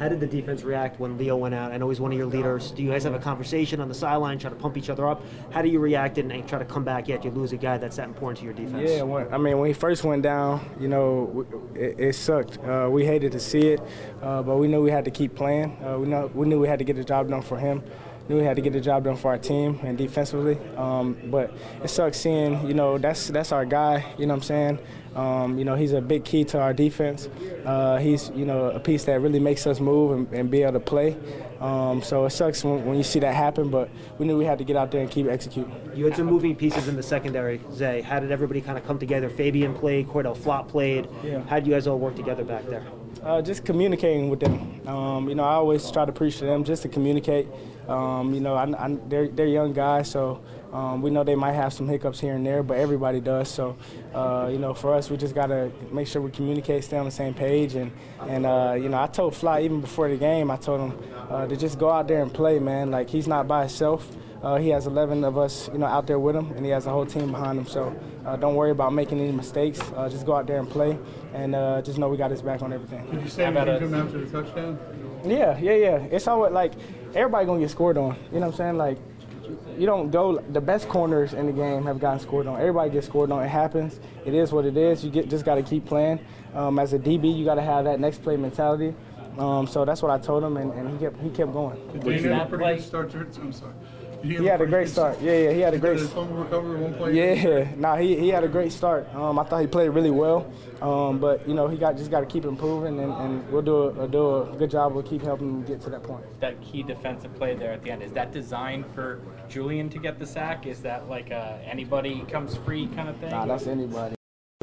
How did the defense react when Leo went out? I know he's one of your leaders. Do you guys have a conversation on the sideline, try to pump each other up? How do you react and, and try to come back yet you lose a guy that's that important to your defense? Yeah, when, I mean, when he first went down, you know, it, it sucked. Uh, we hated to see it, uh, but we knew we had to keep playing. Uh, we, know, we knew we had to get the job done for him knew we had to get the job done for our team and defensively. Um, but it sucks seeing, you know, that's that's our guy. You know what I'm saying? Um, you know, he's a big key to our defense. Uh, he's, you know, a piece that really makes us move and, and be able to play. Um, so it sucks when, when, you see that happen, but we knew we had to get out there and keep executing. You had some moving pieces in the secondary, Zay. How did everybody kind of come together? Fabian played, Cor'Dale Flott played. Yeah. How did you guys all work together back there? Uh, just communicating with them. Um, you know, I always try to preach to them just to communicate. Um, you know, I, I, they're, they're young guys, so um, we know they might have some hiccups here and there, but everybody does. So, uh, you know, for us, we just got to make sure we communicate, stay on the same page. And, and uh, you know, I told Fly even before the game, I told him uh, to just go out there and play, man. Like, he's not by himself. Uh, he has 11 of us, you know, out there with him, and he has a whole team behind him. So uh, don't worry about making any mistakes. Uh, just go out there and play, and just know we got his back on everything. Did you say anything to him after the touchdown? Yeah, yeah, yeah. It's always like everybody gonna get scored on. You know what I'm saying? Like you don't go. The best corners in the game have gotten scored on. Everybody gets scored on. It happens. It is what it is. You get just got to keep playing. Um, as a DB, you got to have that next play mentality. Um, so that's what I told him, and, and he kept he kept going. Did you have a pretty good start to I'm sorry. He, he had a great start. Yeah, yeah, he had a great. Did fumble recovery one play. Yeah, nah, he, he had a great start. Um, I thought he played really well, um, but you know he got just got to keep improving, and, and we'll do a, do a good job. We'll keep helping him get to that point. That key defensive play there at the end is that designed for Julian to get the sack? Is that like a anybody comes free kind of thing? Nah, that's anybody.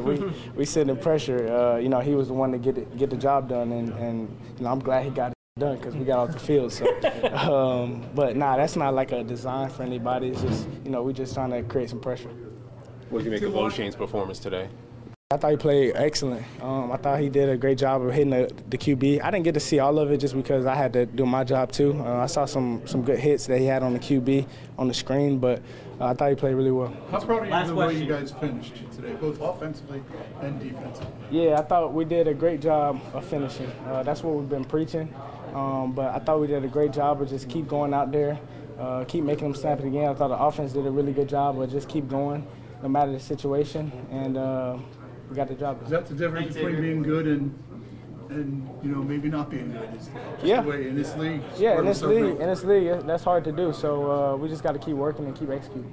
we we sitting in pressure. Uh, you know, he was the one to get it, get the job done, and, and you know, I'm glad he got it done because we got off the field. So, um, but nah, that's not like a design for anybody. It's just you know we're just trying to create some pressure. What do you make of Oshane's performance today? I thought he played excellent. Um, I thought he did a great job of hitting the, the, QB. I didn't get to see all of it just because I had to do my job too. Uh, I saw some some good hits that he had on the QB on the screen, but uh, I thought he played really well. How proud are you of the way you guys finished today, both offensively and defensively? Yeah, I thought we did a great job of finishing. Uh, that's what we've been preaching. Um, but I thought we did a great job of just keep going out there, uh, keep making them snap it again. I thought the offense did a really good job of just keep going, no matter the situation, and uh, we got the job. Is that the difference between being good and and you know maybe not being good? Is yeah. in this league. Yeah, in this league, in this league, that's hard to do. So uh, we just got to keep working and keep executing.